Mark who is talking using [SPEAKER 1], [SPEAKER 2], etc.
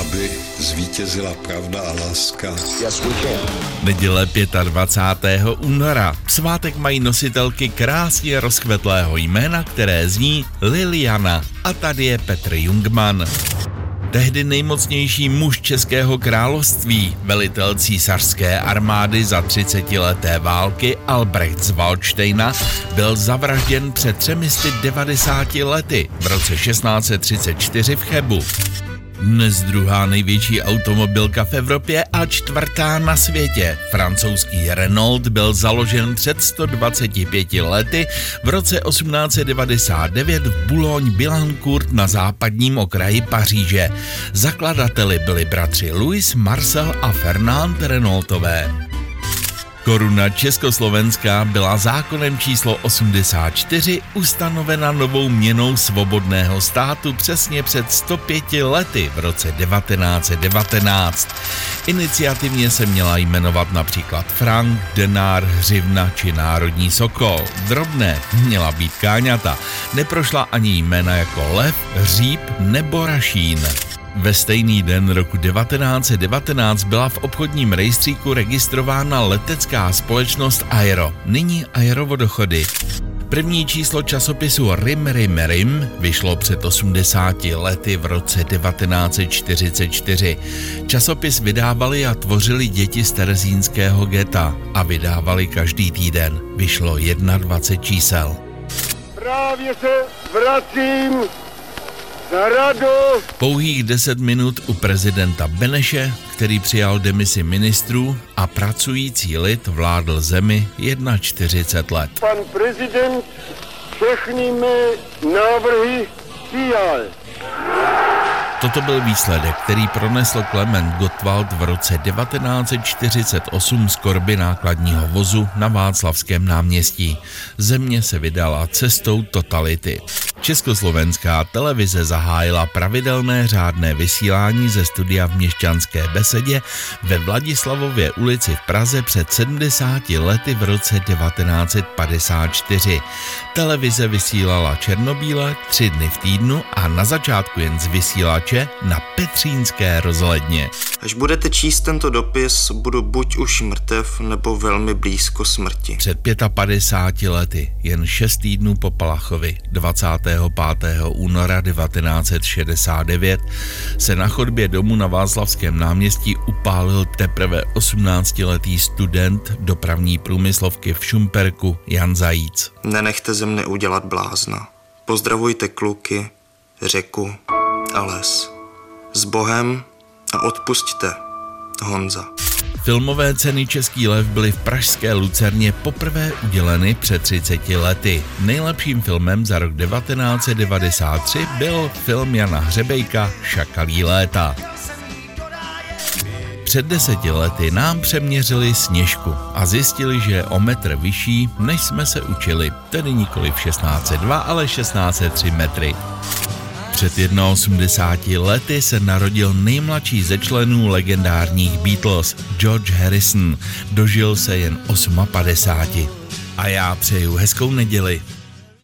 [SPEAKER 1] aby zvítězila pravda a láska.
[SPEAKER 2] Yes, we can.
[SPEAKER 3] Neděle 25. února. Svátek mají nositelky krásně rozkvetlého jména, které zní Liliana. A tady je Petr Jungman. Tehdy nejmocnější muž Českého království, velitel císařské armády za 30 leté války Albrecht z Waldsteina, byl zavražděn před 390 lety v roce 1634 v Chebu. Dnes druhá největší automobilka v Evropě a čtvrtá na světě. Francouzský Renault byl založen před 125 lety v roce 1899 v Boulogne-Billancourt na západním okraji Paříže. Zakladateli byli bratři Louis, Marcel a Fernand Renaultové. Koruna československá byla zákonem číslo 84 ustanovena novou měnou svobodného státu přesně před 105 lety v roce 1919. Iniciativně se měla jmenovat například frank, denár, hřivna či národní sokol. Drobné měla být káňata. Neprošla ani jména jako lev, hříb nebo rašín. Ve stejný den roku 1919 byla v obchodním rejstříku registrována letecká společnost Aero, nyní Aerovodochody. První číslo časopisu Rim Rim Rim vyšlo před 80 lety v roce 1944. Časopis vydávali a tvořili děti z terezínského geta a vydávali každý týden. Vyšlo 21 čísel.
[SPEAKER 4] Právě se vracím za.
[SPEAKER 3] Pouhých 10 minut u prezidenta Beneše, který přijal demisi ministrů a pracující lid vládl zemi 41 let.
[SPEAKER 4] Pan prezident všechny mé návrhy přijal.
[SPEAKER 3] Toto byl výsledek, který pronesl Klement Gottwald v roce 1948 z korby nákladního vozu na Václavském náměstí. Země se vydala cestou totality. Československá televize zahájila pravidelné řádné vysílání ze studia v Měšťanské besedě ve Vladislavově ulici v Praze před 70 lety v roce 1954. Televize vysílala černobíle tři dny v týdnu a na začátku jen z vysílače na Petřínské rozhledně.
[SPEAKER 5] Až budete číst tento dopis, budu buď už mrtev, nebo velmi blízko smrti.
[SPEAKER 3] Před 55 lety, jen 6 týdnů po Palachovi, 25. února 1969, se na chodbě domu na Václavském náměstí upálil teprve 18-letý student dopravní průmyslovky v Šumperku Jan Zajíc.
[SPEAKER 5] Nenechte ze mne udělat blázna. Pozdravujte kluky, řeku a les. S Bohem a odpusťte, Honza.
[SPEAKER 3] Filmové ceny Český lev byly v pražské Lucerně poprvé uděleny před 30 lety. Nejlepším filmem za rok 1993 byl film Jana Hřebejka Šakalí léta. Před deseti lety nám přeměřili sněžku a zjistili, že je o metr vyšší, než jsme se učili, tedy nikoli v 1602, ale 1603 metry. Před 81 lety se narodil nejmladší ze členů legendárních Beatles, George Harrison. Dožil se jen 58. A já přeju hezkou neděli.